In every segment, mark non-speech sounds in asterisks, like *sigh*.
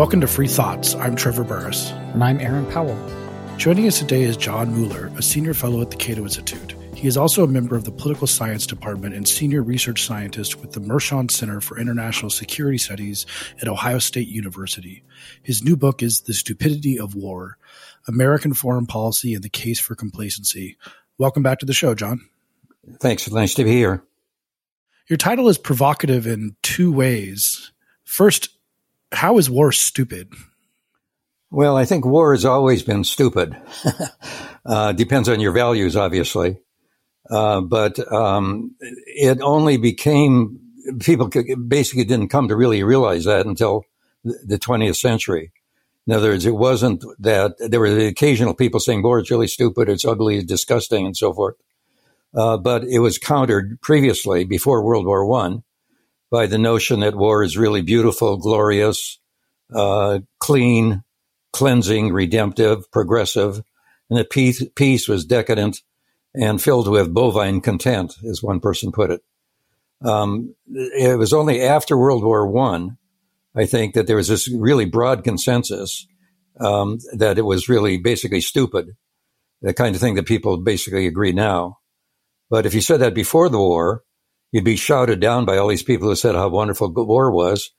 Welcome to Free Thoughts. I'm Trevor Burrus. And I'm Aaron Powell. Joining us today is John Mueller, a senior fellow at the Cato Institute. He is also a member of the Political Science Department and senior research scientist with the Mershon Center for International Security Studies at Ohio State University. His new book is The Stupidity of War American Foreign Policy and the Case for Complacency. Welcome back to the show, John. Thanks. Nice to be here. Your title is provocative in two ways. First, how is war stupid? Well, I think war has always been stupid. *laughs* uh, depends on your values, obviously. Uh, but um, it only became people basically didn't come to really realize that until the 20th century. In other words, it wasn't that there were the occasional people saying war is really stupid, it's ugly, it's disgusting, and so forth. Uh, but it was countered previously, before World War One, by the notion that war is really beautiful, glorious, uh, clean, cleansing, redemptive, progressive, and that peace, peace was decadent and filled with bovine content, as one person put it. Um, it was only after World War One, I, I think, that there was this really broad consensus um, that it was really basically stupid, the kind of thing that people basically agree now. But if you said that before the war, you'd be shouted down by all these people who said how wonderful war was.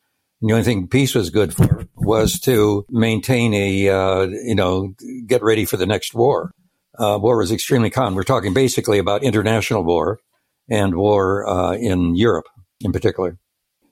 And the only thing peace was good for was to maintain a, uh, you know, get ready for the next war. Uh, war was extremely common. We're talking basically about international war and war uh, in Europe in particular.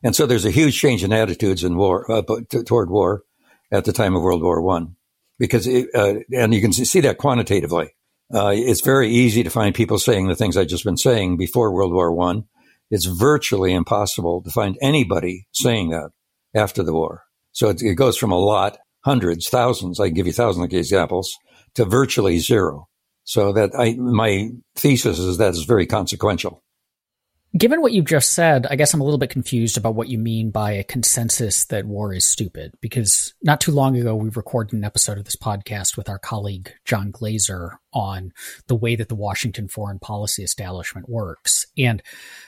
And so there's a huge change in attitudes in war uh, t- toward war at the time of World War One, because it, uh, and you can see that quantitatively. Uh, it's very easy to find people saying the things I've just been saying before World War One. It's virtually impossible to find anybody saying that after the war. So it, it goes from a lot, hundreds, thousands. I can give you thousands of examples to virtually zero. So that I, my thesis is that is very consequential. Given what you just said, I guess I'm a little bit confused about what you mean by a consensus that war is stupid. Because not too long ago, we recorded an episode of this podcast with our colleague John Glaser on the way that the Washington foreign policy establishment works. And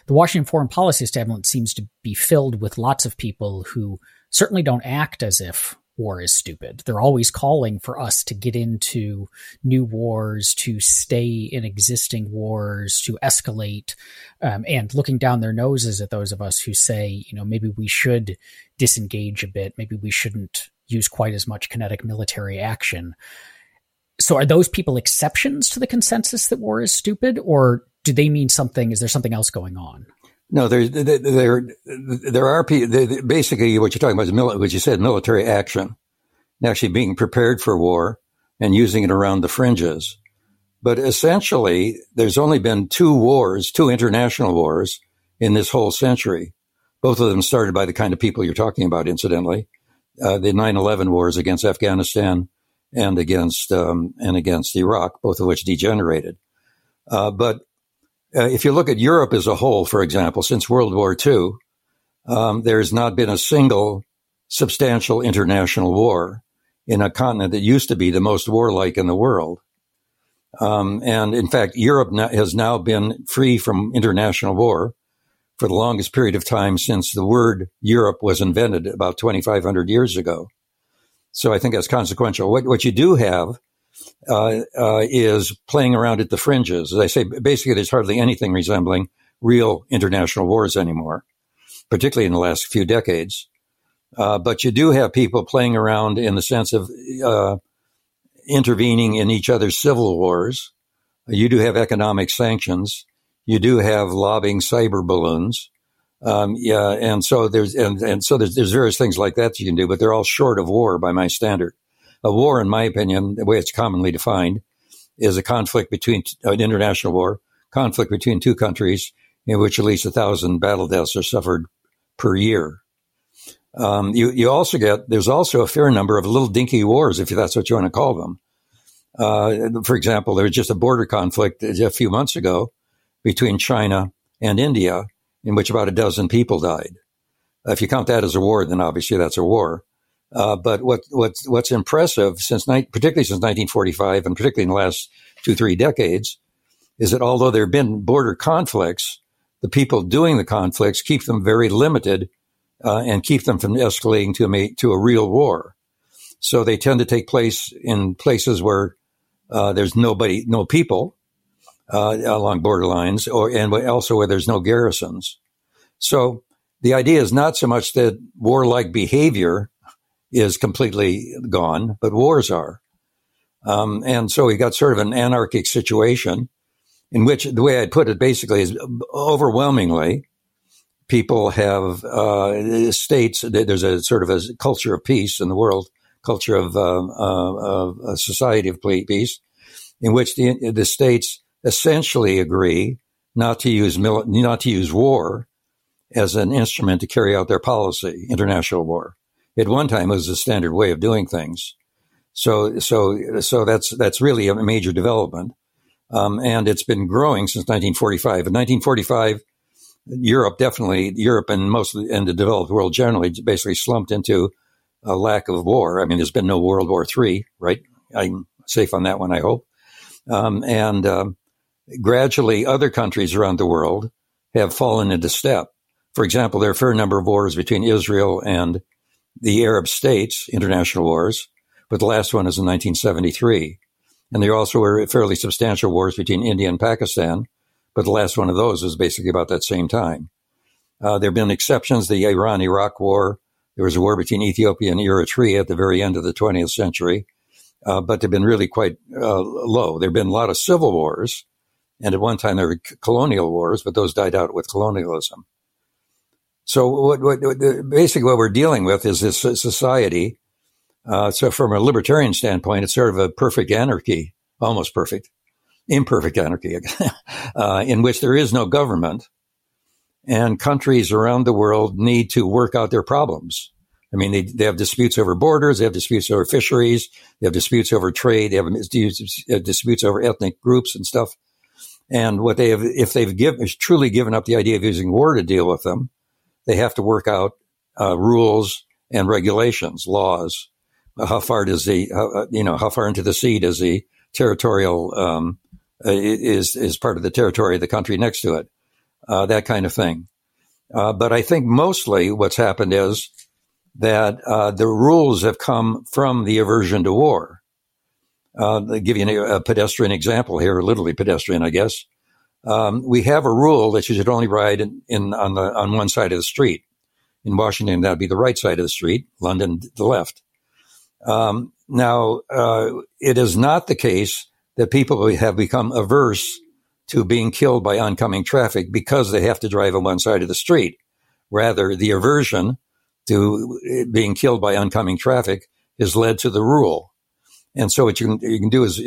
the Washington foreign policy establishment seems to be filled with lots of people who certainly don't act as if war is stupid. They're always calling for us to get into new wars, to stay in existing wars, to escalate, um, and looking down their noses at those of us who say, you know, maybe we should disengage a bit, maybe we shouldn't use quite as much kinetic military action. So are those people exceptions to the consensus that war is stupid, or do they mean something? Is there something else going on? No, there, there, there are people. Basically, what you're talking about is what you said, military action, actually being prepared for war and using it around the fringes. But essentially, there's only been two wars, two international wars in this whole century. Both of them started by the kind of people you're talking about, incidentally. Uh, the 9/11 wars against Afghanistan and against um, and against Iraq, both of which degenerated. Uh, but uh, if you look at Europe as a whole, for example, since World War II, um, there's not been a single substantial international war in a continent that used to be the most warlike in the world. Um, and in fact, Europe has now been free from international war for the longest period of time since the word Europe was invented about 2,500 years ago. So I think that's consequential. What, what you do have uh, uh, is playing around at the fringes. As I say, basically, there's hardly anything resembling real international wars anymore, particularly in the last few decades. Uh, but you do have people playing around in the sense of uh, intervening in each other's civil wars. You do have economic sanctions. You do have lobbing cyber balloons. Um, yeah, and so there's and, and so there's, there's various things like that you can do, but they're all short of war by my standard. A war, in my opinion, the way it's commonly defined, is a conflict between an international war, conflict between two countries in which at least a thousand battle deaths are suffered per year. Um, you, you also get, there's also a fair number of little dinky wars, if that's what you want to call them. Uh, for example, there was just a border conflict a few months ago between China and India, in which about a dozen people died. If you count that as a war, then obviously that's a war. Uh, but what, what's, what's impressive since, particularly since 1945 and particularly in the last two, three decades, is that although there have been border conflicts, the people doing the conflicts keep them very limited uh, and keep them from escalating to a, to a real war. So they tend to take place in places where uh, there's nobody, no people uh, along borderlines, or and also where there's no garrisons. So the idea is not so much that warlike behavior is completely gone, but wars are. Um, and so we got sort of an anarchic situation in which the way I put it basically is overwhelmingly people have uh, states. There's a sort of a culture of peace in the world, culture of, uh, uh, of a society of peace, in which the the states essentially agree not to use mili- not to use war as an instrument to carry out their policy, international war. At one time, was the standard way of doing things. So, so, so that's that's really a major development, um, and it's been growing since 1945. In 1945, Europe definitely Europe and most and the developed world generally basically slumped into a lack of war. I mean, there's been no World War III, right? I'm safe on that one, I hope. Um, and um, gradually, other countries around the world have fallen into step. For example, there are a fair number of wars between Israel and the Arab states, international wars, but the last one is in 1973. And there also were fairly substantial wars between India and Pakistan, but the last one of those was basically about that same time. Uh, there have been exceptions, the Iran Iraq War. There was a war between Ethiopia and Eritrea at the very end of the 20th century, uh, but they've been really quite uh, low. There have been a lot of civil wars, and at one time there were colonial wars, but those died out with colonialism. So what, what, basically what we're dealing with is this society. Uh, so from a libertarian standpoint, it's sort of a perfect anarchy, almost perfect, imperfect anarchy, *laughs* uh, in which there is no government and countries around the world need to work out their problems. I mean, they, they have disputes over borders, they have disputes over fisheries, they have disputes over trade, they have disputes over ethnic groups and stuff. And what they have, if they've given, truly given up the idea of using war to deal with them, they have to work out uh, rules and regulations, laws. How far does the, how, uh, you know, how far into the sea does the territorial um, uh, is is part of the territory of the country next to it, uh, that kind of thing. Uh, but I think mostly what's happened is that uh, the rules have come from the aversion to war. Uh, give you a, a, pedestrian example here, literally pedestrian, I guess um, we have a rule that you should only ride in, in, on the on one side of the street. In Washington, that'd be the right side of the street. London, the left. Um, now, uh, it is not the case that people have become averse to being killed by oncoming traffic because they have to drive on one side of the street. Rather, the aversion to being killed by oncoming traffic has led to the rule. And so what you can, you can do is,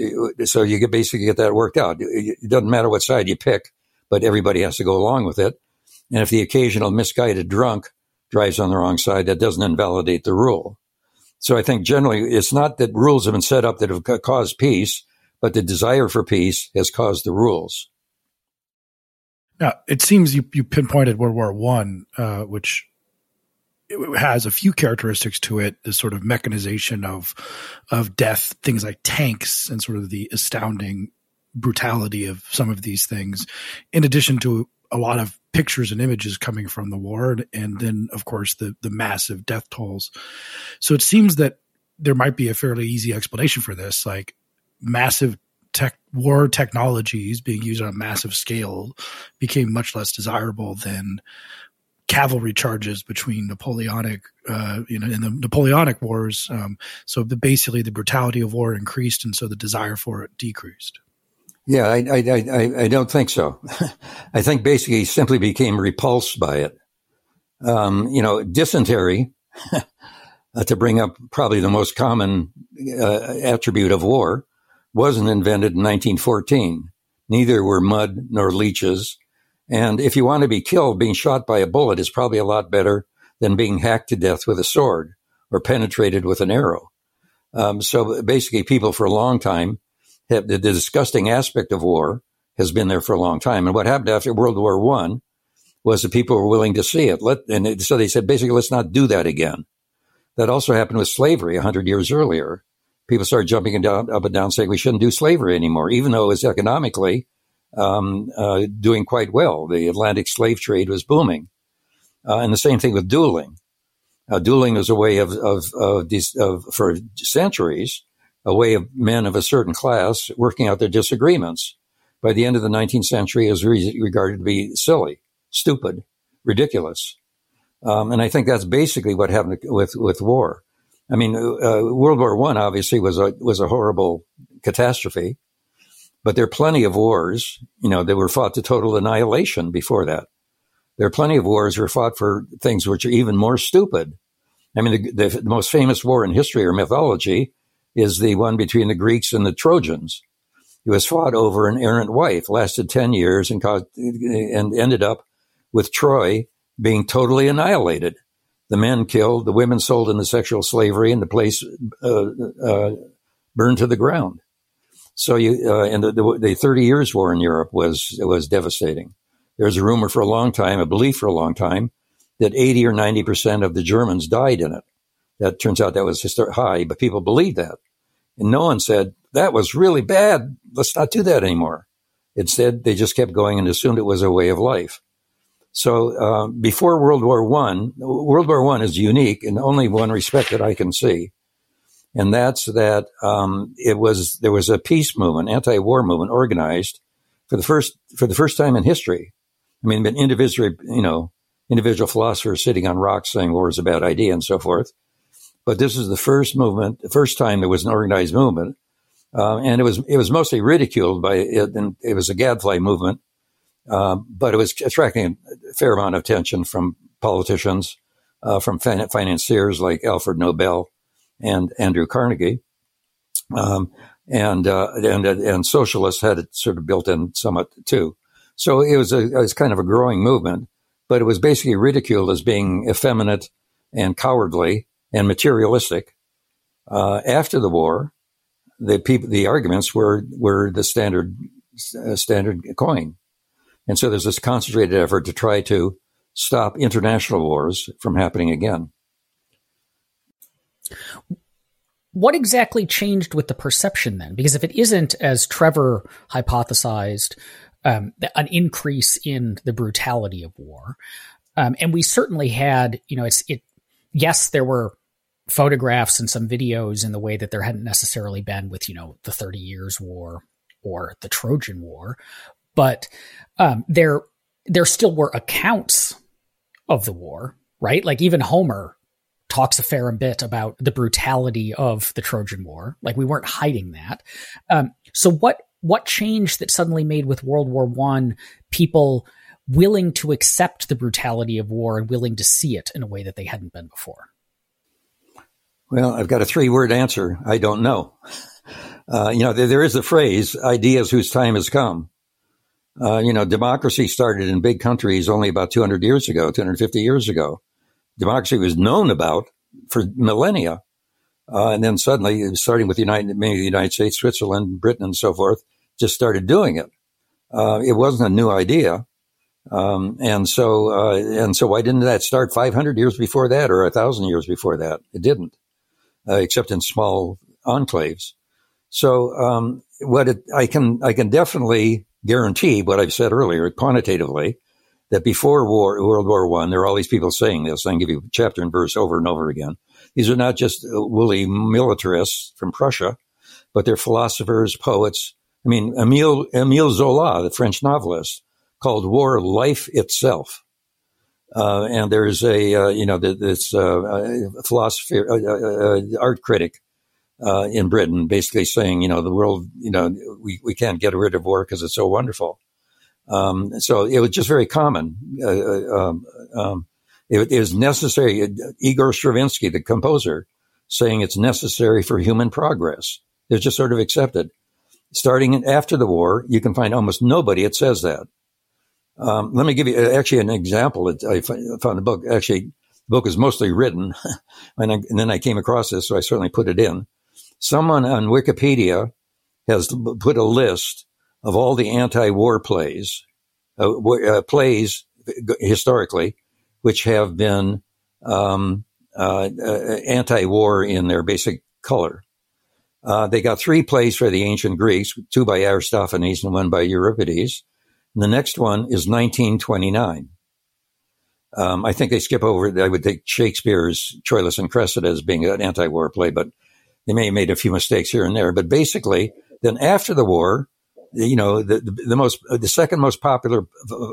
so you get basically get that worked out. It doesn't matter what side you pick, but everybody has to go along with it. And if the occasional misguided drunk drives on the wrong side, that doesn't invalidate the rule. So I think generally it's not that rules have been set up that have caused peace, but the desire for peace has caused the rules. Now, it seems you, you pinpointed World War One, uh, which it has a few characteristics to it, the sort of mechanization of of death, things like tanks, and sort of the astounding brutality of some of these things, in addition to a lot of pictures and images coming from the war, and then of course the the massive death tolls. So it seems that there might be a fairly easy explanation for this, like massive tech war technologies being used on a massive scale became much less desirable than cavalry charges between Napoleonic, uh, you know, in the Napoleonic wars. Um, so the, basically, the brutality of war increased, and so the desire for it decreased. Yeah, I, I, I, I don't think so. *laughs* I think basically he simply became repulsed by it. Um, you know, dysentery, *laughs* uh, to bring up probably the most common uh, attribute of war, wasn't invented in 1914. Neither were mud nor leeches and if you want to be killed, being shot by a bullet is probably a lot better than being hacked to death with a sword or penetrated with an arrow. Um, so basically, people for a long time have the, the, disgusting aspect of war has been there for a long time. And what happened after World War One was that people were willing to see it. Let, and it, so they said, basically, let's not do that again. That also happened with slavery a hundred years earlier. People started jumping down, up and down saying we shouldn't do slavery anymore, even though it was economically um, uh, doing quite well. The Atlantic slave trade was booming. Uh, and the same thing with dueling. Uh, dueling was a way of, of, of, of, for centuries, a way of men of a certain class working out their disagreements. By the end of the 19th century, it was re- regarded to be silly, stupid, ridiculous. Um, and I think that's basically what happened with, with war. I mean, uh, World War One obviously was a, was a horrible catastrophe, but there are plenty of wars, you know, that were fought to total annihilation before that. There are plenty of wars were fought for things which are even more stupid. I mean, the, the, the most famous war in history or mythology is the one between the Greeks and the Trojans. It was fought over an errant wife, lasted 10 years and caused, and ended up with Troy being totally annihilated. The men killed, the women sold into sexual slavery, and the place uh, uh, burned to the ground. So you, uh, and the, the, the, Thirty Years' War in Europe was was devastating. There was a rumor for a long time, a belief for a long time, that eighty or ninety percent of the Germans died in it. That turns out that was just high, but people believed that, and no one said that was really bad. Let's not do that anymore. Instead, they just kept going and assumed it was a way of life. So uh, before World War One, World War One is unique in only one respect that I can see, and that's that um, it was there was a peace movement, anti-war movement, organized for the first for the first time in history. I mean, been individual, you know, individual philosophers sitting on rocks saying war is a bad idea and so forth. But this is the first movement, the first time there was an organized movement, uh, and it was it was mostly ridiculed by it, and it was a gadfly movement um, but it was attracting a fair amount of attention from politicians, uh, from fin- financiers like Alfred Nobel and Andrew Carnegie. Um, and, uh, and, and socialists had it sort of built in somewhat too. So it was a, it was kind of a growing movement, but it was basically ridiculed as being effeminate and cowardly and materialistic. Uh, after the war, the people, the arguments were, were the standard, uh, standard coin. And so there's this concentrated effort to try to stop international wars from happening again. What exactly changed with the perception then? Because if it isn't, as Trevor hypothesized, um, an increase in the brutality of war, um, and we certainly had, you know, it's it. Yes, there were photographs and some videos in the way that there hadn't necessarily been with, you know, the Thirty Years' War or the Trojan War, but um, there there still were accounts of the war, right? Like even Homer talks a fair bit about the brutality of the Trojan War. Like we weren't hiding that. Um, so what what changed that suddenly made with World War One people willing to accept the brutality of war and willing to see it in a way that they hadn't been before? Well, I've got a three word answer. I don't know. Uh, you know, there, there is a phrase, ideas whose time has come. Uh, you know, democracy started in big countries only about 200 years ago, 250 years ago. Democracy was known about for millennia. Uh, and then suddenly, starting with the United, maybe the United States, Switzerland, Britain, and so forth, just started doing it. Uh, it wasn't a new idea. Um, and so, uh, and so why didn't that start 500 years before that or a thousand years before that? It didn't, uh, except in small enclaves. So, um, what it, I can, I can definitely guarantee what I've said earlier quantitatively that before war, World War One, there are all these people saying this. I can give you chapter and verse over and over again. These are not just woolly militarists from Prussia, but they're philosophers, poets. I mean, Emile, Emile Zola, the French novelist, called war life itself. Uh, and there's a, uh, you know, this uh, philosophy, uh, uh, uh, art critic uh, in Britain, basically saying, you know, the world, you know, we, we can't get rid of war because it's so wonderful. Um, so it was just very common. Uh, uh um, um, it, it was necessary. Igor Stravinsky, the composer, saying it's necessary for human progress. It's just sort of accepted. Starting after the war, you can find almost nobody that says that. Um, let me give you uh, actually an example. I found the book. Actually, the book is mostly written, *laughs* and, I, and then I came across this, so I certainly put it in. Someone on Wikipedia has put a list of all the anti-war plays, uh, uh, plays historically, which have been um, uh, uh, anti-war in their basic color. Uh, they got three plays for the ancient Greeks, two by Aristophanes and one by Euripides. And the next one is 1929. Um, I think they skip over. I would take Shakespeare's Troilus and Cressida as being an anti-war play, but they may have made a few mistakes here and there. But basically, then after the war, you know, the the, the most the second most popular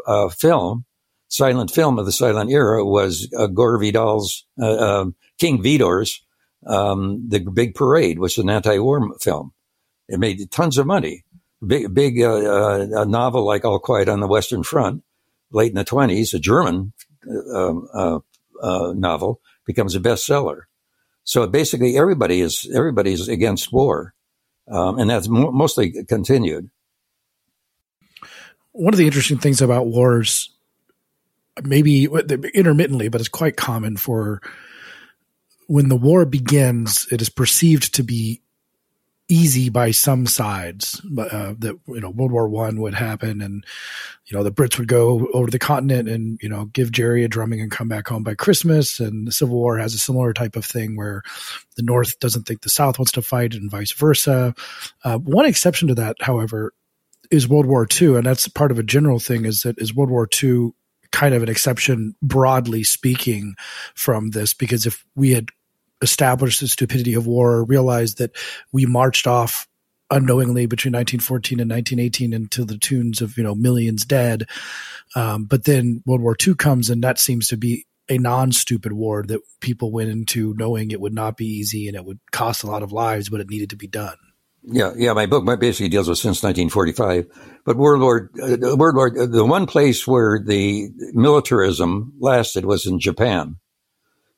uh, film, silent film of the silent era, was uh, Gore Vidal's uh, um, King Vidor's um, The Big Parade, which is an anti-war film. It made tons of money. Big big uh, uh, a novel like All Quiet on the Western Front, late in the twenties, a German um, uh, uh, novel becomes a bestseller. So basically, everybody is everybody's against war, um, and that's mo- mostly continued. One of the interesting things about wars, maybe intermittently, but it's quite common for when the war begins, it is perceived to be easy by some sides. Uh, that you know, World War One would happen, and you know the Brits would go over the continent and you know give Jerry a drumming and come back home by Christmas. And the Civil War has a similar type of thing where the North doesn't think the South wants to fight, and vice versa. Uh, one exception to that, however, is World War Two, and that's part of a general thing. Is that is World War Two kind of an exception, broadly speaking, from this because if we had established the stupidity of war, realized that we marched off unknowingly between 1914 and 1918 into the tunes of you know millions dead. Um, but then World War II comes, and that seems to be a non-stupid war that people went into knowing it would not be easy and it would cost a lot of lives, but it needed to be done. Yeah, yeah. My book basically deals with since 1945, but World War, uh, World War, the one place where the militarism lasted was in Japan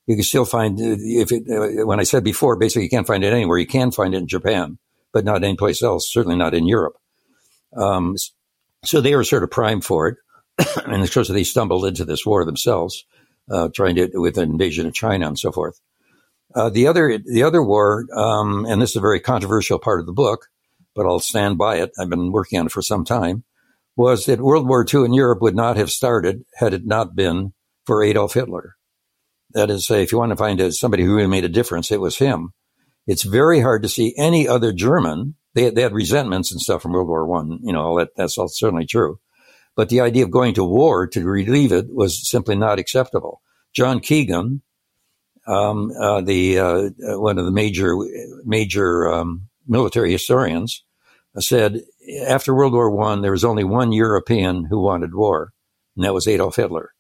you can still find if it, uh, when I said before, basically you can't find it anywhere. You can find it in Japan, but not anyplace else. Certainly not in Europe. Um, so they were sort of primed for it, *coughs* and of course they stumbled into this war themselves, uh, trying to with an invasion of China and so forth. Uh, the other the other war, um, and this is a very controversial part of the book, but I'll stand by it. I've been working on it for some time. Was that World War II in Europe would not have started had it not been for Adolf Hitler. That is, to say, if you want to find somebody who really made a difference, it was him. It's very hard to see any other German. They, they had resentments and stuff from World War One. You know, that, that's all certainly true. But the idea of going to war to relieve it was simply not acceptable. John Keegan, um, uh, the uh, one of the major major um, military historians, said after World War One there was only one European who wanted war, and that was Adolf Hitler.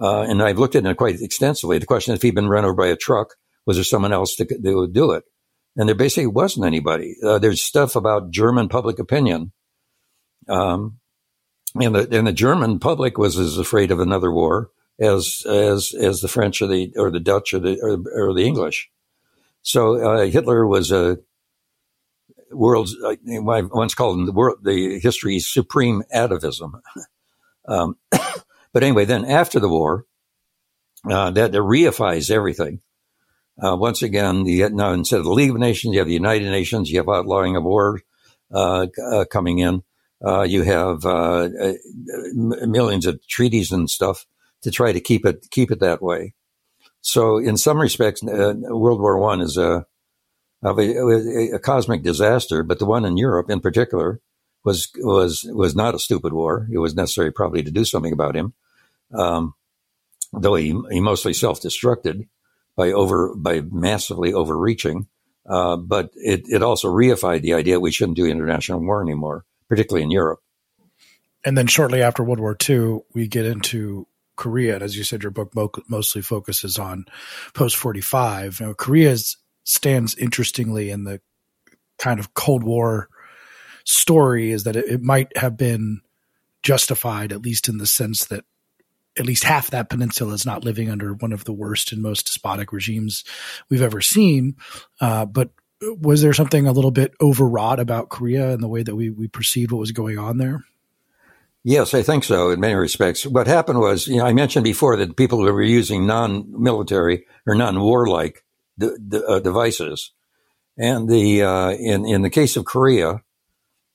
Uh, and I've looked at it quite extensively. The question is if he'd been run over by a truck, was there someone else that, that would do it? And there basically wasn't anybody. Uh, there's stuff about German public opinion. Um, and the, and the German public was as afraid of another war as, as, as the French or the, or the Dutch or the, or, or the English. So, uh, Hitler was a world's, uh, I once called him the world, the history's supreme atavism. *laughs* um, *coughs* But anyway, then after the war, uh, that, that reifies everything. Uh, once again, you now instead of the League of Nations, you have the United Nations. You have outlawing of war uh, uh coming in. Uh, you have uh, millions of treaties and stuff to try to keep it keep it that way. So, in some respects, World War One is a, a, a cosmic disaster, but the one in Europe, in particular, was was was not a stupid war. It was necessary probably to do something about him um, though he, he mostly self-destructed by over by massively overreaching. Uh, but it, it also reified the idea we shouldn't do international war anymore, particularly in Europe. And then shortly after World War II, we get into Korea. And as you said, your book mo- mostly focuses on post 45. You know, Korea stands interestingly in the kind of Cold War story is that it, it might have been justified, at least in the sense that at least half that peninsula is not living under one of the worst and most despotic regimes we've ever seen. Uh, but was there something a little bit overwrought about Korea and the way that we, we perceived what was going on there? Yes, I think so in many respects. What happened was, you know, I mentioned before that people were using non-military or non-warlike de- de- uh, devices. And the, uh, in, in the case of Korea,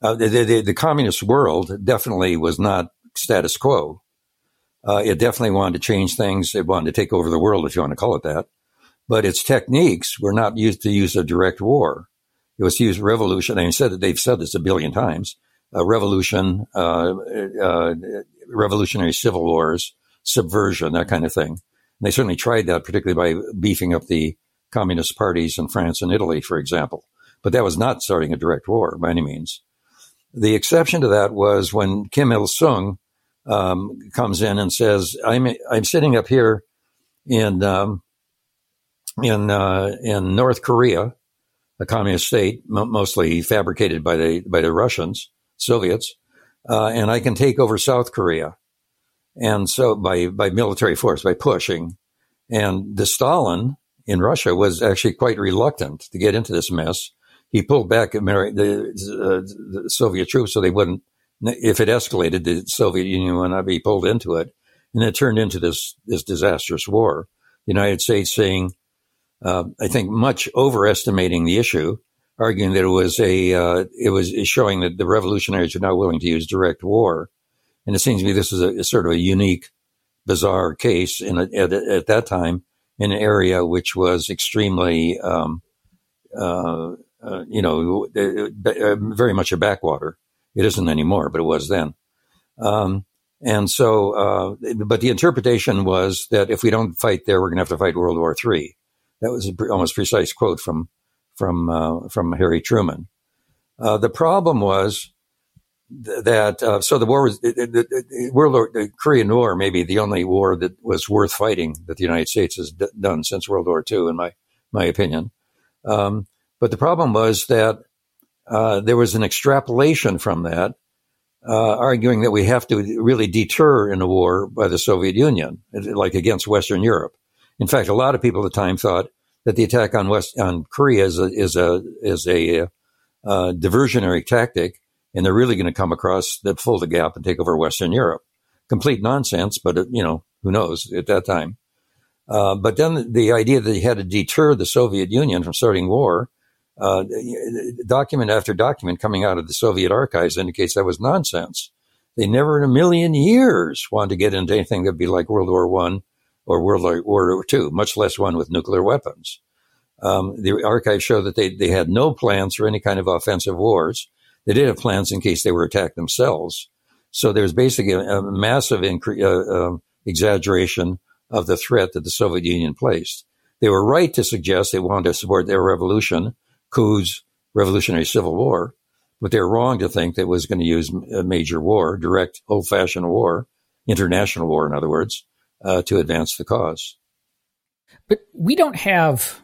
uh, the, the, the communist world definitely was not status quo. Uh, it definitely wanted to change things. It wanted to take over the world, if you want to call it that. But its techniques were not used to use a direct war. It was to use revolution. I said that they've said this a billion times. Revolution, uh, uh, revolutionary civil wars, subversion, that kind of thing. And they certainly tried that, particularly by beefing up the communist parties in France and Italy, for example. But that was not starting a direct war by any means. The exception to that was when Kim Il Sung um, comes in and says, "I'm I'm sitting up here in um, in uh, in North Korea, a communist state, m- mostly fabricated by the by the Russians, Soviets, uh, and I can take over South Korea, and so by by military force, by pushing, and the Stalin in Russia was actually quite reluctant to get into this mess. He pulled back the, uh, the Soviet troops so they wouldn't, if it escalated, the Soviet Union would not be pulled into it, and it turned into this this disastrous war. The United States saying, uh, I think, much overestimating the issue, arguing that it was a uh, it was showing that the revolutionaries are not willing to use direct war, and it seems to me this is a, a sort of a unique, bizarre case in a, at, at, that time in an area which was extremely, um, uh, uh you know, uh, very much a backwater. It isn't anymore, but it was then. Um, and so, uh, but the interpretation was that if we don't fight there, we're going to have to fight World War III. That was an almost precise quote from from uh, from Harry Truman. Uh, the problem was th- that uh, so the war was it, it, it, World War the Korean War may be the only war that was worth fighting that the United States has d- done since World War II, in my my opinion. Um, but the problem was that uh, there was an extrapolation from that uh, arguing that we have to really deter in a war by the Soviet Union, like against Western Europe. In fact, a lot of people at the time thought that the attack on West on Korea is a is a is a uh, diversionary tactic, and they're really going to come across that fill the gap and take over Western Europe. Complete nonsense, but uh, you know who knows at that time. Uh, but then the idea that he had to deter the Soviet Union from starting war uh, document after document coming out of the Soviet archives indicates that was nonsense. They never in a million years wanted to get into anything that'd be like World War One or World War II, much less one with nuclear weapons. Um, the archives show that they, they had no plans for any kind of offensive wars. They did have plans in case they were attacked themselves. So there's basically a, a massive incre- uh, uh, exaggeration of the threat that the Soviet Union placed. They were right to suggest they wanted to support their revolution coups, revolutionary civil war, but they're wrong to think that was going to use a major war, direct old fashioned war, international war, in other words, uh, to advance the cause. But we don't have,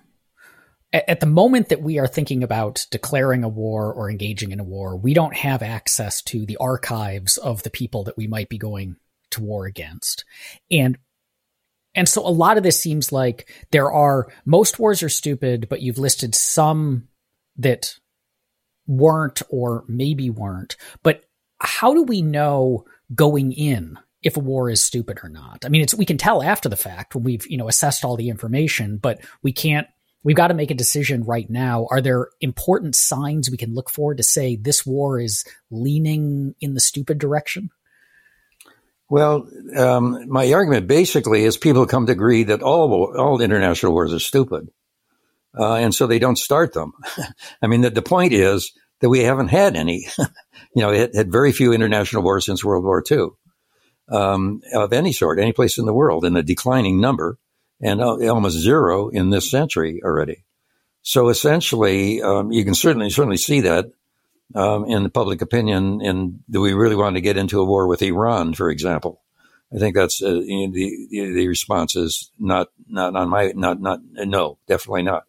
at the moment that we are thinking about declaring a war or engaging in a war, we don't have access to the archives of the people that we might be going to war against. And and so a lot of this seems like there are most wars are stupid, but you've listed some that weren't or maybe weren't. But how do we know going in if a war is stupid or not? I mean, it's we can tell after the fact when we've you know assessed all the information, but we can't. We've got to make a decision right now. Are there important signs we can look for to say this war is leaning in the stupid direction? Well, um, my argument basically is people come to agree that all all international wars are stupid uh, and so they don't start them. *laughs* I mean, the, the, point is that we haven't had any. *laughs* you know, had very few international wars since World War II um, of any sort, any place in the world, in a declining number, and uh, almost zero in this century already. So essentially, um, you can certainly certainly see that um, in the public opinion. And do we really want to get into a war with Iran, for example? I think that's uh, the, the, the response is not not on my not not no definitely not.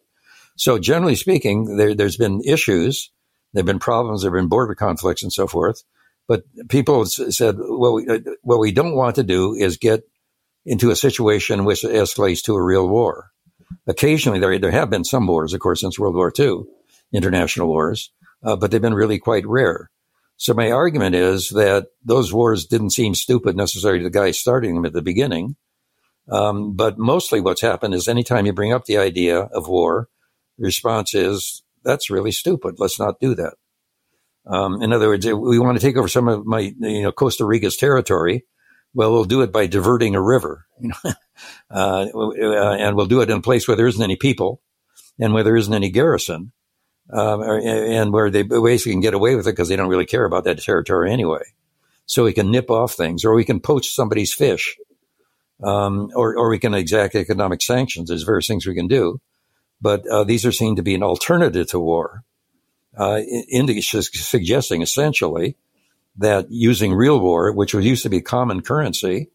So generally speaking, there, has been issues, there have been problems, there have been border conflicts and so forth. But people said, what we, uh, what we don't want to do is get into a situation which escalates to a real war. Occasionally, there, there have been some wars, of course, since World War II, international wars, uh, but they've been really quite rare. So my argument is that those wars didn't seem stupid necessarily to the guy starting them at the beginning. Um, but mostly what's happened is anytime you bring up the idea of war, the response is, that's really stupid. Let's not do that. Um, in other words, we want to take over some of my, you know, Costa Rica's territory. Well, we'll do it by diverting a river, *laughs* you know, uh, uh, and we'll do it in a place where there isn't any people and where there isn't any garrison, um, and where they basically can get away with it because they don't really care about that territory anyway. So we can nip off things, or we can poach somebody's fish. um, or, or we can exact economic sanctions. There's various things we can do. But uh, these are seen to be an alternative to war, uh, suggesting essentially that using real war, which was used to be common currency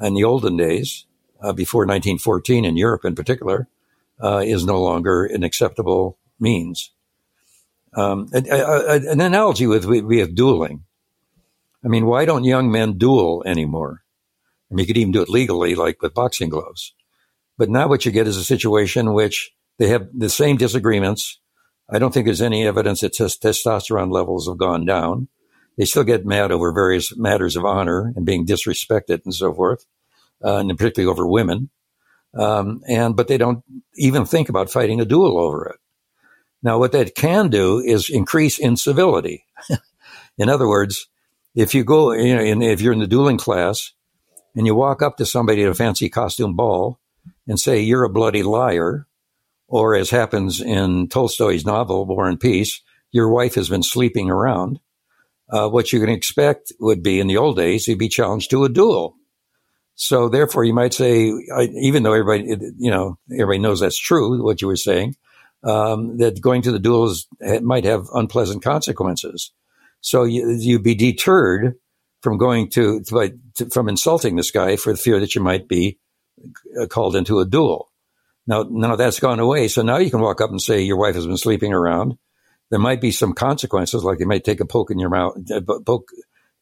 in the olden days, uh, before 1914 in Europe in particular, uh, is no longer an acceptable means. Um, a, a, an analogy with we have dueling. I mean, why don't young men duel anymore? I mean, you could even do it legally, like with boxing gloves. But now what you get is a situation in which they have the same disagreements. I don't think there's any evidence that t- testosterone levels have gone down. They still get mad over various matters of honor and being disrespected and so forth, uh, and particularly over women. Um, and but they don't even think about fighting a duel over it. Now, what that can do is increase incivility. *laughs* in other words, if you go, you know, if you're in the dueling class and you walk up to somebody at a fancy costume ball and say, you're a bloody liar, or as happens in Tolstoy's novel, War and Peace, your wife has been sleeping around. Uh, what you can expect would be in the old days, you'd be challenged to a duel. So therefore, you might say, I, even though everybody, you know, everybody knows that's true, what you were saying, um, that going to the duels might have unpleasant consequences. So you, you'd be deterred from going to, to, from insulting this guy for the fear that you might be uh, called into a duel. Now, now that's gone away. So now you can walk up and say your wife has been sleeping around. There might be some consequences, like they might take a poke in your mouth, uh, poke,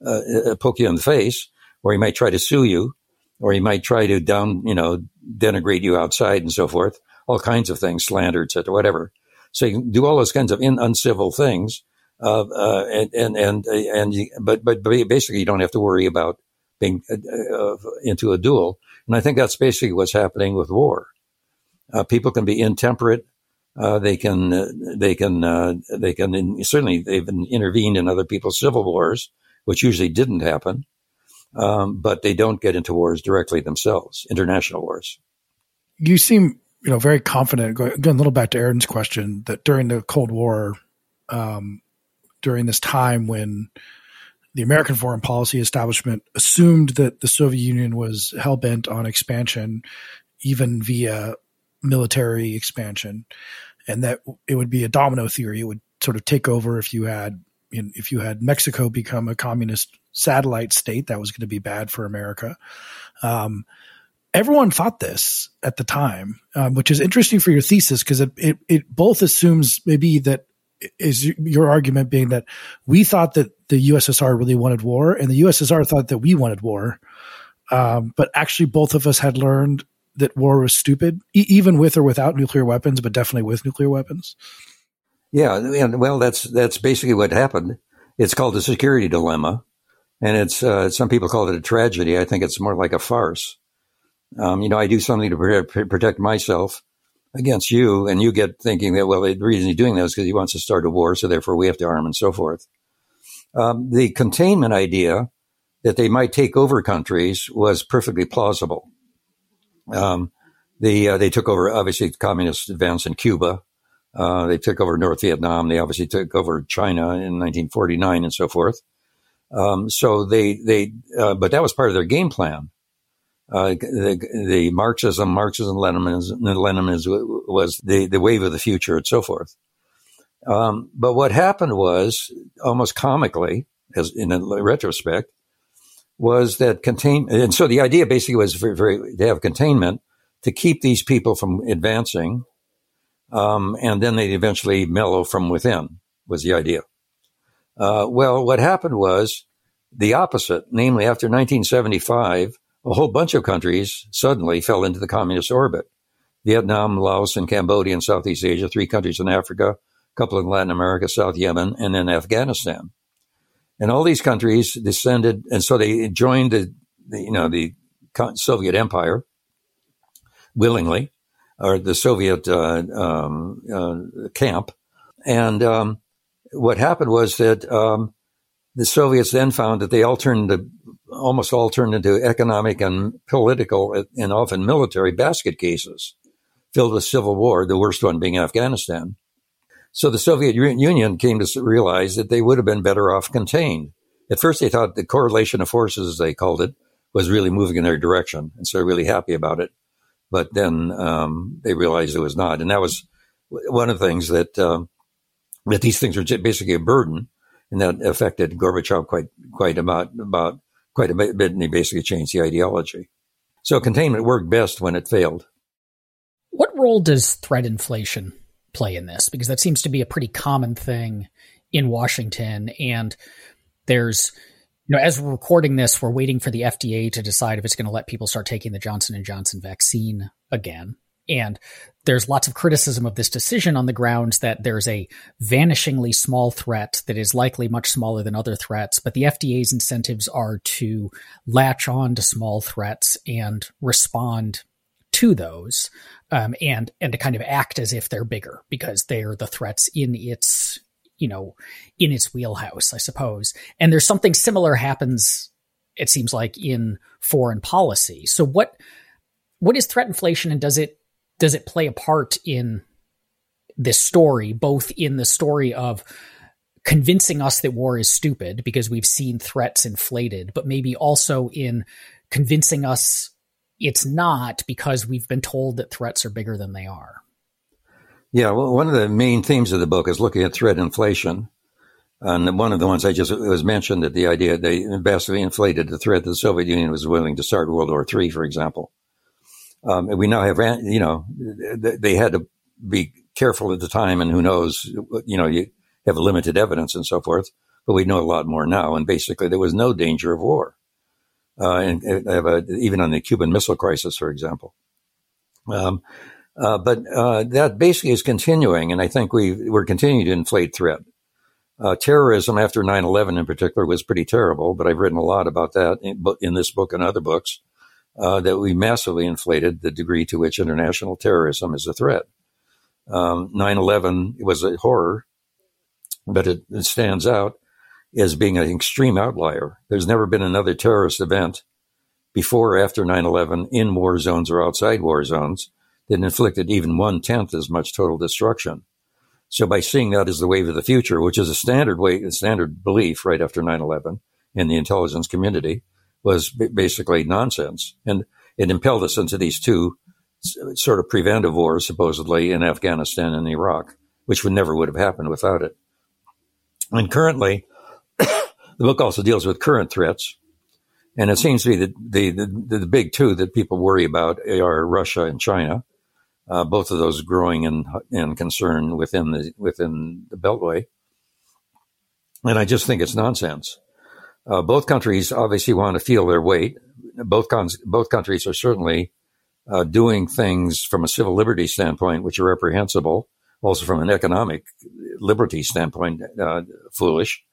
uh, uh, poke you in the face, or he might try to sue you, or he might try to down, you know, denigrate you outside and so forth. All kinds of things, slander, etc., whatever. So you can do all those kinds of in, uncivil things, uh, uh, and and and, and you, but but basically you don't have to worry about being uh, into a duel. And I think that's basically what's happening with war. Uh, people can be intemperate. Uh, they can, uh, they can, uh, they can, in, certainly they've intervened in other people's civil wars, which usually didn't happen. Um, but they don't get into wars directly themselves, international wars. You seem, you know, very confident. Going a little back to Aaron's question that during the Cold War, um, during this time when the American foreign policy establishment assumed that the Soviet Union was hell bent on expansion, even via military expansion, and that it would be a domino theory. It would sort of take over if you had if you had Mexico become a communist satellite state, that was going to be bad for America. Um, everyone thought this at the time, um, which is interesting for your thesis because it, it, it both assumes maybe that is your argument being that we thought that the USSR really wanted war, and the USSR thought that we wanted war. Um, but actually, both of us had learned that war was stupid, e- even with or without nuclear weapons, but definitely with nuclear weapons. Yeah, and well, that's that's basically what happened. It's called the security dilemma, and it's uh, some people call it a tragedy. I think it's more like a farce. Um, you know, I do something to protect myself against you, and you get thinking that well, the reason he's doing that is because he wants to start a war, so therefore we have to arm and so forth. Um, the containment idea that they might take over countries was perfectly plausible. Um, the, uh, they took over, obviously, communist advance in Cuba. Uh, they took over North Vietnam. They obviously took over China in 1949 and so forth. Um, so they, they, uh, but that was part of their game plan. Uh, the, the, Marxism, Marxism, Leninism, Leninism was the, the wave of the future and so forth. Um, but what happened was almost comically, as in retrospect, was that contain, and so the idea basically was very, very to have containment to keep these people from advancing, um, and then they eventually mellow from within. Was the idea? Uh, well, what happened was the opposite. Namely, after 1975, a whole bunch of countries suddenly fell into the communist orbit. Vietnam, Laos, and Cambodia in Southeast Asia, three countries in Africa, a couple in Latin America, South Yemen, and then Afghanistan. And all these countries descended, and so they joined the, the you know, the Soviet Empire willingly, or the Soviet uh, um, uh, camp. And um, what happened was that um, the Soviets then found that they all turned to, almost all turned into economic and political and often military basket cases filled with civil war, the worst one being Afghanistan. So the Soviet Union came to realize that they would have been better off contained. At first, they thought the correlation of forces, as they called it, was really moving in their direction, and so they're really happy about it. But then um, they realized it was not, and that was one of the things that um, that these things were basically a burden, and that affected Gorbachev quite quite about about quite a bit, and he basically changed the ideology. So containment worked best when it failed. What role does threat inflation play in this? Because that seems to be a pretty common thing in Washington, and there's you know, as we're recording this, we're waiting for the FDA to decide if it's going to let people start taking the Johnson and Johnson vaccine again. And there's lots of criticism of this decision on the grounds that there's a vanishingly small threat that is likely much smaller than other threats, but the FDA's incentives are to latch on to small threats and respond to those, um, and and to kind of act as if they're bigger because they're the threats in its you know in its wheelhouse, I suppose. And there's something similar happens. It seems like in foreign policy. So what what is threat inflation, and does it does it play a part in this story, both in the story of convincing us that war is stupid because we've seen threats inflated, but maybe also in convincing us it's not because we've been told that threats are bigger than they are. Yeah, well, one of the main themes of the book is looking at threat inflation. And one of the ones I just was mentioned that the idea they vastly inflated the threat that the Soviet Union was willing to start World War III, for example. Um, we now have, you know, they had to be careful at the time, and who knows, you know, you have limited evidence and so forth, but we know a lot more now. And basically, there was no danger of war, uh, and, and even on the Cuban Missile Crisis, for example. Um, uh, but uh, that basically is continuing, and I think we we're continuing to inflate threat. Uh, terrorism after 9-11 in particular was pretty terrible, but I've written a lot about that in, in this book and other books uh, that we massively inflated the degree to which international terrorism is a threat. Um, 9/11 was a horror, but it, it stands out as being an extreme outlier. There's never been another terrorist event before or after 9/11 in war zones or outside war zones that inflicted even one tenth as much total destruction. So by seeing that as the wave of the future, which is a standard way, a standard belief right after 9/11 in the intelligence community, was basically nonsense. And it impelled us into these two sort of preventive wars, supposedly in Afghanistan and Iraq, which would never would have happened without it. And currently, the book also deals with current threats. And it seems to be that the, the, the big two that people worry about are Russia and China, uh, both of those growing in, in concern within the, within the Beltway. And I just think it's nonsense. Uh, both countries obviously want to feel their weight. Both both countries are certainly uh, doing things from a civil liberty standpoint, which are reprehensible. Also, from an economic liberty standpoint, uh, foolish.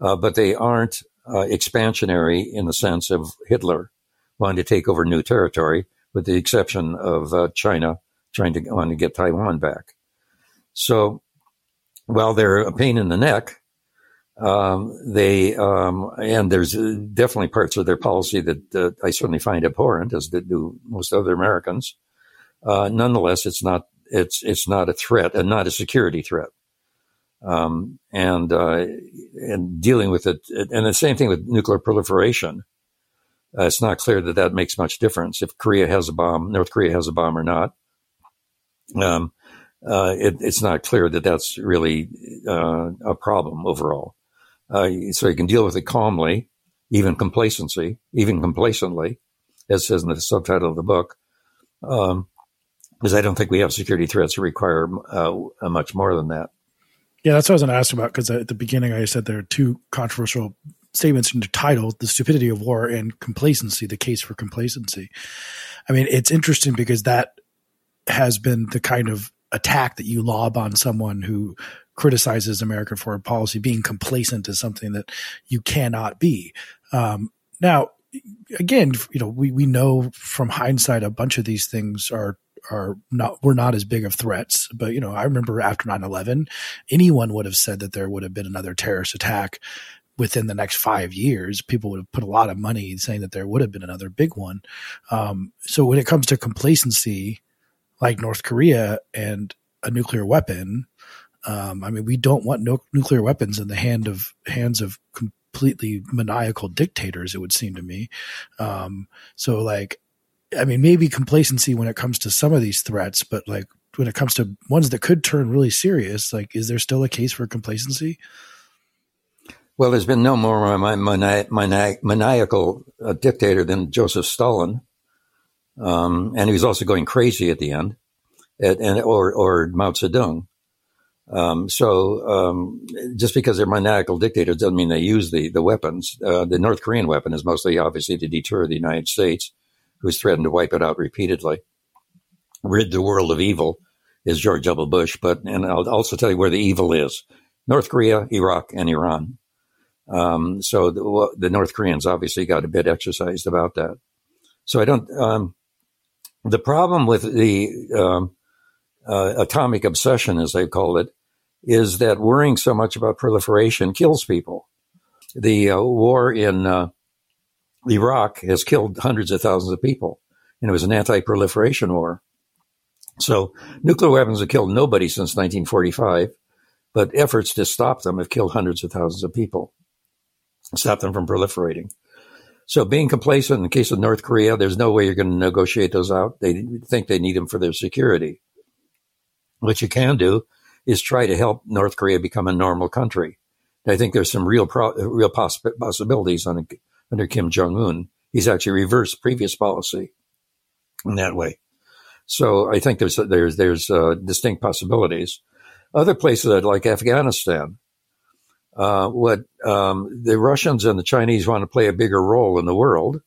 Uh, but they aren't uh, expansionary in the sense of Hitler wanting to take over new territory, with the exception of uh, China trying to want to get Taiwan back. So, while they're a pain in the neck, um, they um, and there's definitely parts of their policy that uh, I certainly find abhorrent, as do most other Americans. Uh, nonetheless, it's not it's it's not a threat and not a security threat. Um, and uh, and dealing with it, and the same thing with nuclear proliferation. Uh, it's not clear that that makes much difference if Korea has a bomb, North Korea has a bomb or not. Um, uh, it, it's not clear that that's really uh, a problem overall. Uh, so you can deal with it calmly, even complacency, even complacently, as says in the subtitle of the book. Um, because I don't think we have security threats that require uh, much more than that. Yeah, that's what I was going to ask about because at the beginning I said there are two controversial statements in the title: "The Stupidity of War" and "Complacency: The Case for Complacency." I mean, it's interesting because that has been the kind of attack that you lob on someone who criticizes American foreign policy, being complacent is something that you cannot be. Um, now, again, you know, we, we know from hindsight a bunch of these things are are not were not as big of threats. But you know, I remember after 9-11, anyone would have said that there would have been another terrorist attack within the next five years. People would have put a lot of money saying that there would have been another big one. Um, so when it comes to complacency, like North Korea and a nuclear weapon, um, I mean, we don't want no nuclear weapons in the hand of hands of completely maniacal dictators. It would seem to me. Um, so like, I mean, maybe complacency when it comes to some of these threats, but like when it comes to ones that could turn really serious, like, is there still a case for complacency? Well, there's been no more mani- mani- maniacal uh, dictator than Joseph Stalin, um, and he was also going crazy at the end, at, and or or Mao Zedong. Um, so um, just because they're maniacal dictators doesn't mean they use the the weapons. Uh, the North Korean weapon is mostly obviously to deter the United States, who's threatened to wipe it out repeatedly, rid the world of evil. Is George W. Bush, but and I'll also tell you where the evil is: North Korea, Iraq, and Iran. Um, so the, the, North Koreans obviously got a bit exercised about that. So I don't. Um, the problem with the um, uh, atomic obsession, as they call it, is that worrying so much about proliferation kills people. The uh, war in uh, Iraq has killed hundreds of thousands of people, and it was an anti-proliferation war. So nuclear weapons have killed nobody since 1945, but efforts to stop them have killed hundreds of thousands of people stop them from proliferating. So being complacent in the case of North Korea, there's no way you're going to negotiate those out. They think they need them for their security. What you can do is try to help North Korea become a normal country. I think there's some real pro, real poss- possibilities under, under Kim Jong Un. He's actually reversed previous policy in that way. So I think there's there's there's uh, distinct possibilities. Other places like Afghanistan, uh, what um, the Russians and the Chinese want to play a bigger role in the world.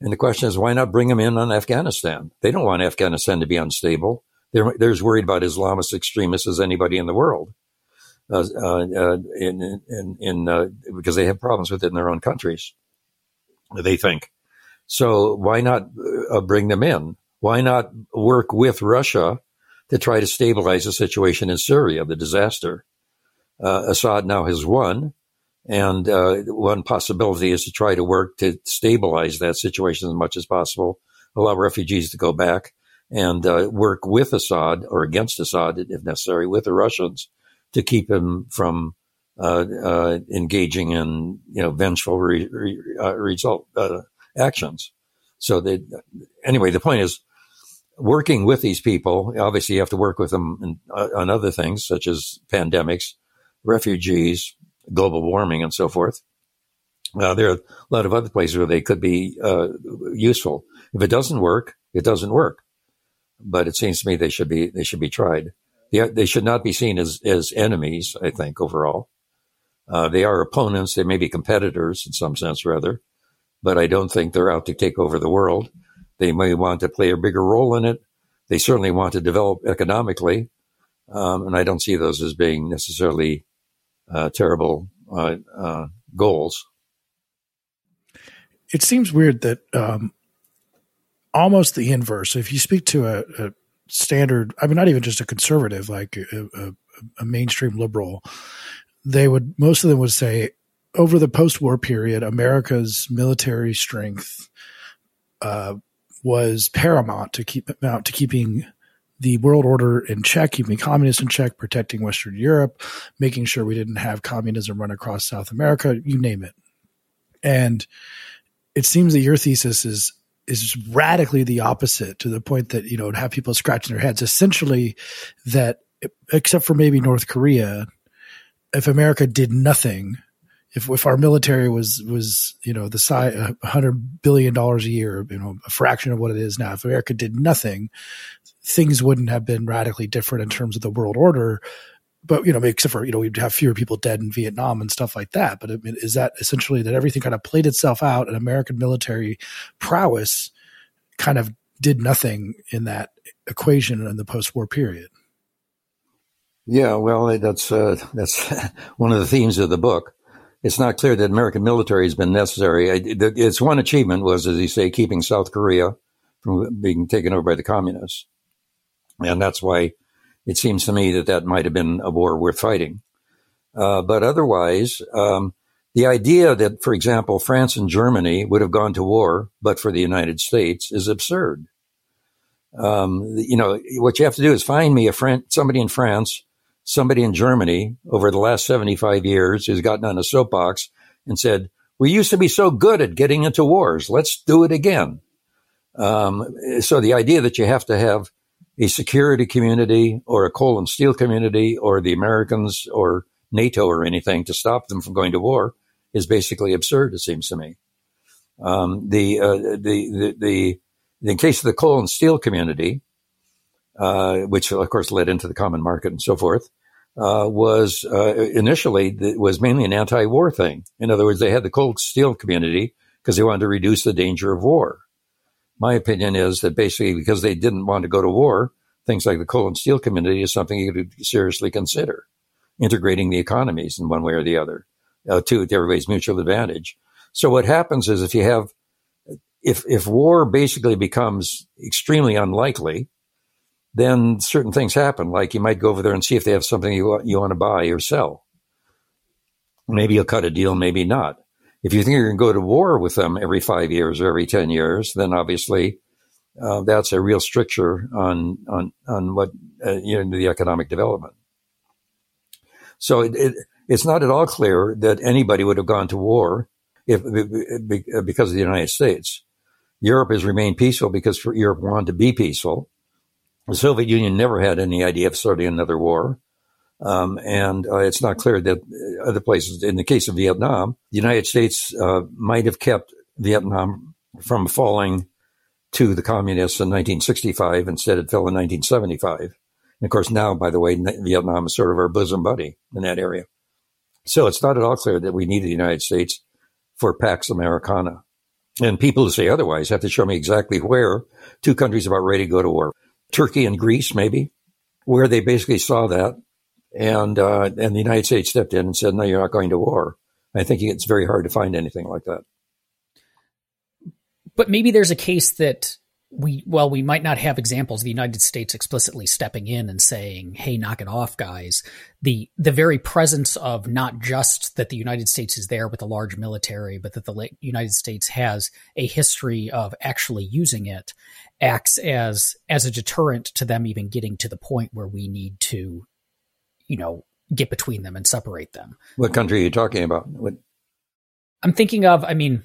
And the question is, why not bring them in on Afghanistan? They don't want Afghanistan to be unstable. They're, they're as worried about Islamist extremists as anybody in the world, uh, uh, in, in, in uh, because they have problems within their own countries. They think so. Why not uh, bring them in? Why not work with Russia to try to stabilize the situation in Syria, the disaster? uh, Assad now has won. And uh, one possibility is to try to work to stabilize that situation as much as possible, allow refugees to go back, and uh, work with Assad or against Assad, if necessary, with the Russians to keep him from engaging in you know vengeful re- re- uh, result actions. So that anyway, the point is working with these people. Obviously, you have to work with them in, on other things such as pandemics refugees, global warming, and so forth. Uh, there are a lot of other places where they could be uh, useful. If it doesn't work, it doesn't work. But it seems to me they should be they should be tried. They, they should not be seen as as enemies. I think overall, uh, they are opponents. They may be competitors in some sense, rather. But I don't think they're out to take over the world. They may want to play a bigger role in it. They certainly want to develop economically, um, and I don't see those as being necessarily uh, terrible uh, uh, goals. It seems weird that um, almost the inverse. If you speak to a, a, standard, I mean, not even just a conservative, like a, a, a mainstream liberal, they would most of them would say over the post-war period, America's military strength uh, was paramount to keep out to keeping the world order in check, keeping communists in check, protecting Western Europe, making sure we didn't have communism run across South America, you name it. And it seems that your thesis is is radically the opposite to the point that you know have people scratching their heads. Essentially, that except for maybe North Korea, if America did nothing, if if our military was was you know the size hundred billion dollars a year, you know a fraction of what it is now, if America did nothing, things wouldn't have been radically different in terms of the world order. But you know, except for you know, we'd have fewer people dead in Vietnam and stuff like that. But I mean, is that essentially that everything kind of played itself out, and American military prowess kind of did nothing in that equation in the post-war period? Yeah, well, that's uh, that's *laughs* one of the themes of the book. It's not clear that American military has been necessary. Its one achievement was, as you say, keeping South Korea from being taken over by the communists. And that's why it seems to me that that might have been a war worth fighting. Uh, but otherwise, um, the idea that, for example, France and Germany would have gone to war but for the United States is absurd. Um, you know, what you have to do is find me a friend, somebody in France, somebody in Germany over the last 75 years has gotten on a soapbox and said, we used to be so good at getting into wars. Let's do it again. Um, so the idea that you have to have a security community or a coal and steel community or the Americans or NATO or anything to stop them from going to war is basically absurd. It seems to me. Um, the, uh, the, the, the, in case of the coal and steel community, which of course led into the common market and so forth, uh, was uh, initially was mainly an anti-war thing. In other words, they had the coal steel community because they wanted to reduce the danger of war. My opinion is that basically because they didn't want to go to war, things like the coal and steel community is something you could seriously consider integrating the economies in one way or the other uh, to everybody's mutual advantage. So what happens is if you have if if war basically becomes extremely unlikely, then certain things happen. Like you might go over there and see if they have something you you want to buy or sell. Maybe you'll cut a deal, maybe not. If you think you're going to go to war with them every five years or every ten years, then obviously uh, that's a real stricture on on on what uh, you know the economic development. So it, it, it's not at all clear that anybody would have gone to war if because of the United States. Europe has remained peaceful because Europe wanted to be peaceful the Soviet Union never had any idea of starting another war. Um, and uh, it's not clear that other places, in the case of Vietnam, the United States uh, might have kept Vietnam from falling to the communists in 1965. Instead, it fell in 1975. And of course, now, by the way, Vietnam is sort of our bosom buddy in that area. So it's not at all clear that we need the United States for Pax Americana. And people who say otherwise have to show me exactly where two countries are about ready to go to war. Turkey and Greece, maybe, where they basically saw that, and uh, and the United States stepped in and said, "No, you're not going to war." I think it's very hard to find anything like that. But maybe there's a case that we well we might not have examples of the United States explicitly stepping in and saying, "Hey, knock it off, guys." The the very presence of not just that the United States is there with a large military, but that the United States has a history of actually using it acts as as a deterrent to them even getting to the point where we need to you know get between them and separate them. What country are you talking about? What I'm thinking of, I mean,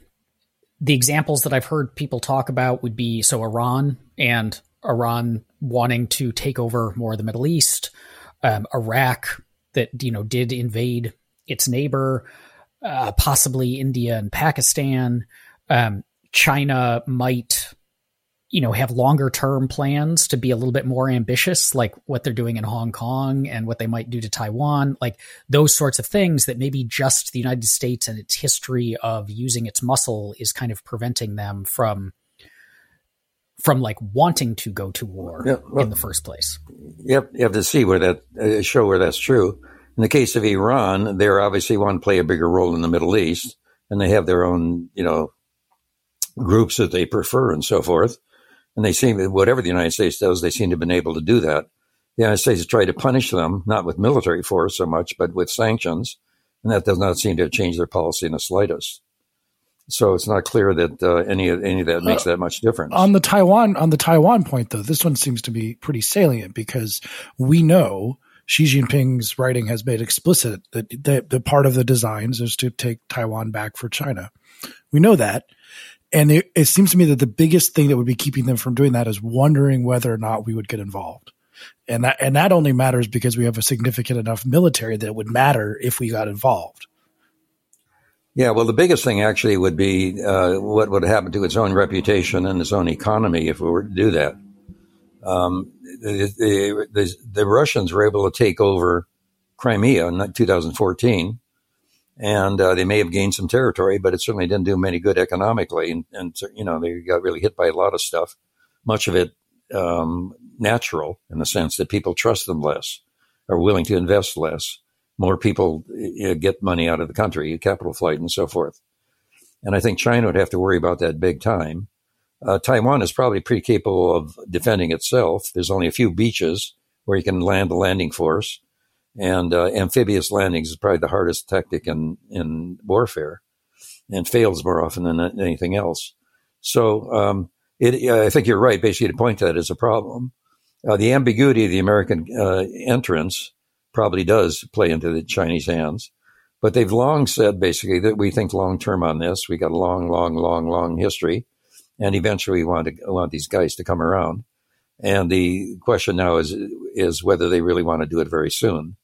the examples that I've heard people talk about would be so Iran and Iran wanting to take over more of the Middle East, um, Iraq that you know did invade its neighbor, uh, possibly India and Pakistan. Um, China might you know, have longer term plans to be a little bit more ambitious, like what they're doing in Hong Kong and what they might do to Taiwan, like those sorts of things that maybe just the United States and its history of using its muscle is kind of preventing them from from like wanting to go to war yeah, well, in the first place. Yep, you have to see where that uh, show where that's true. In the case of Iran, they obviously want to play a bigger role in the Middle East, and they have their own, you know, groups that they prefer and so forth. And they seem, whatever the United States does, they seem to have been able to do that. The United States has tried to punish them, not with military force so much, but with sanctions. And that does not seem to have changed their policy in the slightest. So it's not clear that uh, any of any of that makes uh, that much difference. On the Taiwan on the Taiwan point, though, this one seems to be pretty salient because we know Xi Jinping's writing has made explicit that the, the part of the designs is to take Taiwan back for China. We know that, and it, it seems to me that the biggest thing that would be keeping them from doing that is wondering whether or not we would get involved. And that, and that only matters because we have a significant enough military that it would matter if we got involved. Yeah, well, the biggest thing actually would be uh, what would happen to its own reputation and its own economy if we were to do that. Um, the, the, the, the, Russians were able to take over Crimea in 2014, and uh, they may have gained some territory, but it certainly didn't do them any good economically. And, and you know, they got really hit by a lot of stuff, much of it um, natural in the sense that people trust them less, are willing to invest less. More people you know, get money out of the country, capital flight, and so forth. And I think China would have to worry about that big time. Uh, Taiwan is probably pretty capable of defending itself. There's only a few beaches where you can land a landing force and uh, amphibious landings is probably the hardest tactic in, in warfare and fails more often than anything else. So um, it, I think you're right, basically, to point to that as a problem. Uh, the ambiguity of the American uh, entrance probably does play into the Chinese hands. But they've long said basically that we think long term on this. We got a long, long, long, long history, and eventually we want to want these guys to come around. And the question now is is whether they really want to do it very soon.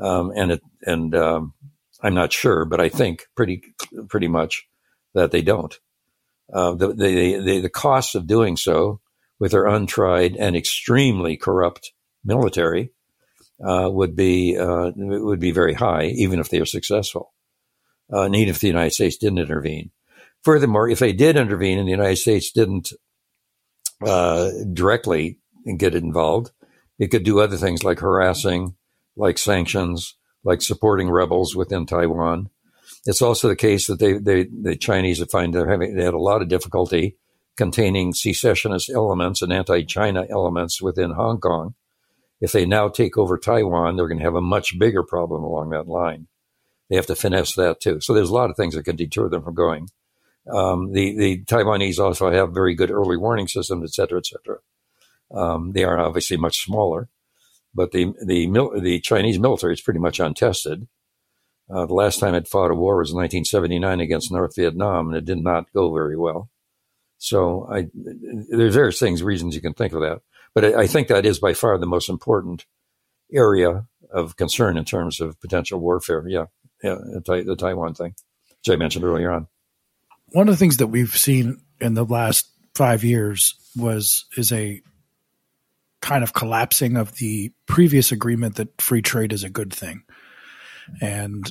Um, and it, and um, I'm not sure, but I think pretty pretty much that they don't. Uh, the, the, the the costs of doing so with their untried and extremely corrupt military uh, would be uh, would be very high, even if they are successful, uh, and even if the United States didn't intervene. Furthermore, if they did intervene and the United States didn't uh, directly get involved, it could do other things like harassing, like sanctions, like supporting rebels within Taiwan. It's also the case that they, they the Chinese find they're having they had a lot of difficulty containing secessionist elements and anti-China elements within Hong Kong if they now take over Taiwan, they're going to have a much bigger problem along that line. They have to finesse that too. So there's a lot of things that can deter them from going. Um, the the Taiwanese also have very good early warning systems, et cetera, et cetera. Um, they are obviously much smaller, but the the the Chinese military is pretty much untested. Uh, the last time it fought a war was in 1979 against North Vietnam, and it did not go very well. So I, there's various things, reasons you can think of that. But I, I think that is by far the most important area of concern in terms of potential warfare. Yeah, yeah, the, the Taiwan thing, which I mentioned earlier on. One of the things that we've seen in the last five years was is a kind of collapsing of the previous agreement that free trade is a good thing. And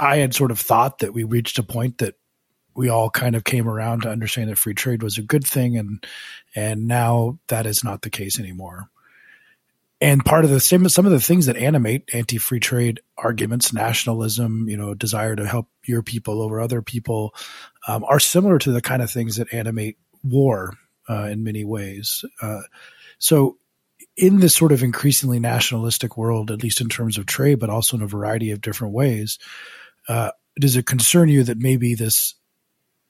I had sort of thought that we reached a point that we all kind of came around to understand that free trade was a good thing and and now that is not the case anymore and part of the same some of the things that animate anti-free trade arguments nationalism you know desire to help your people over other people um, are similar to the kind of things that animate war uh, in many ways uh, so in this sort of increasingly nationalistic world at least in terms of trade but also in a variety of different ways uh, does it concern you that maybe this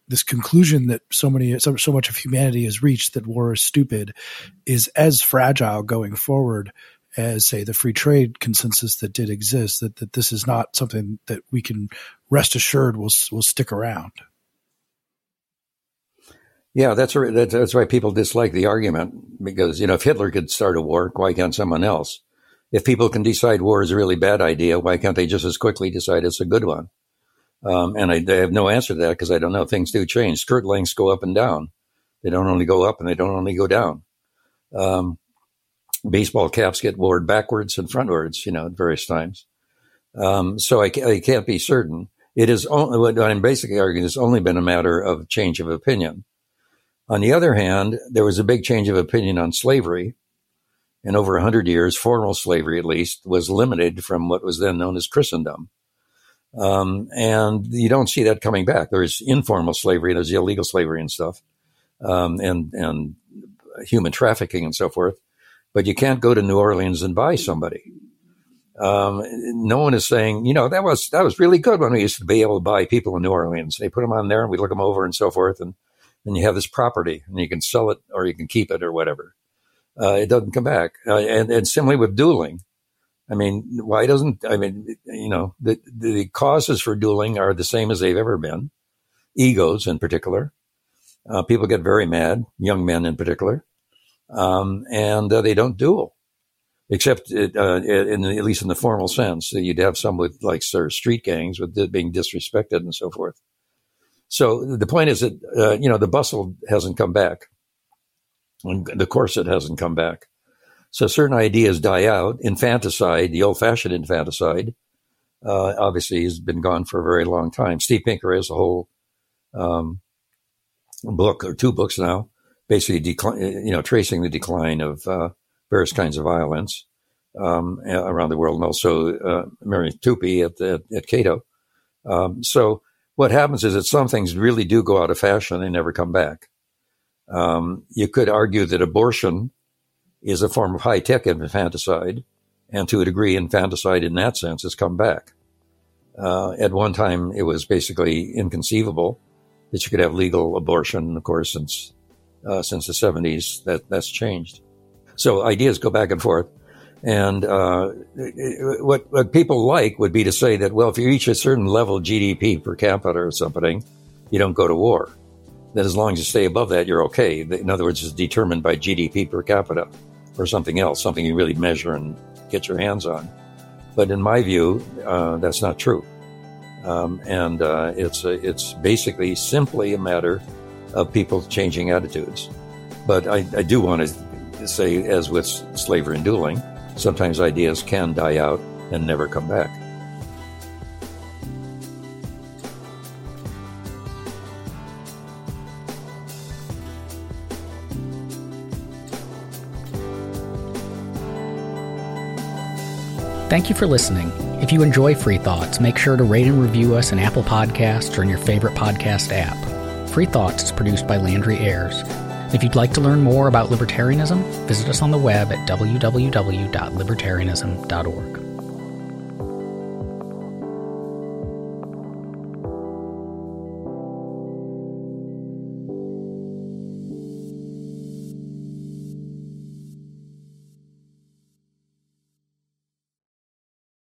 this conclusion that so many so, so much of humanity has reached that war is stupid is as fragile going forward as say the free trade consensus that did exist that, that this is not something that we can rest assured will will stick around yeah that's that's why people dislike the argument because you know if Hitler could start a war why can't someone else if people can decide war is a really bad idea why can't they just as quickly decide it's a good one um, and I, I, have no answer to that because I don't know. Things do change. Skirt lengths go up and down. They don't only go up and they don't only go down. Um, baseball caps get worn backwards and frontwards, you know, at various times. Um, so I, I, can't be certain. It is only what I'm basically arguing has only been a matter of change of opinion. On the other hand, there was a big change of opinion on slavery. In over 100 years, formal slavery, at least, was limited from what was then known as Christendom. Um, and you don't see that coming back. There's informal slavery, there's illegal slavery and stuff, um, and and human trafficking and so forth. But you can't go to New Orleans and buy somebody. Um, no one is saying, you know, that was that was really good when we used to be able to buy people in New Orleans. They put them on there, and we look them over and so forth, and then you have this property, and you can sell it or you can keep it or whatever. Uh, it doesn't come back. Uh, and, and similarly with dueling, I mean, why doesn't, I mean, you know, the, the causes for dueling are the same as they've ever been. Egos in particular. Uh, people get very mad, young men in particular. Um, and uh, they don't duel. Except, it, uh, in at least in the formal sense, you'd have some with like sort of street gangs with being disrespected and so forth. So the point is that uh, you know the bustle hasn't come back, and the corset hasn't come back. So certain ideas die out. Infanticide, the old-fashioned infanticide, uh, obviously has been gone for a very long time. Steve Pinker has a whole um, book or two books now, basically you know, tracing the decline of uh, various kinds of violence um, around the world, and also uh, Marian Tupy at, the, at Cato. Um, so what happens is that some things really do go out of fashion and never come back. Um, you could argue that abortion is a form of high tech infanticide, and to a degree, infanticide in that sense has come back. Uh, at one time, it was basically inconceivable that you could have legal abortion. Of course, since uh, since the 70s, that that's changed. So ideas go back and forth. And uh, what what people like would be to say that well, if you reach a certain level of GDP per capita or something, you don't go to war. That as long as you stay above that, you're okay. In other words, it's determined by GDP per capita or something else, something you really measure and get your hands on. But in my view, uh, that's not true. Um, and uh, it's a, it's basically simply a matter of people changing attitudes. But I, I do want to say, as with slavery and dueling, sometimes ideas can die out and never come back. Thank you for listening. If you enjoy Free Thoughts, make sure to rate and review us in Apple Podcasts or in your favorite podcast app. Free Thoughts is produced by Landry Ayres. If you'd like to learn more about libertarianism, visit us on the web at www.libertarianism.org.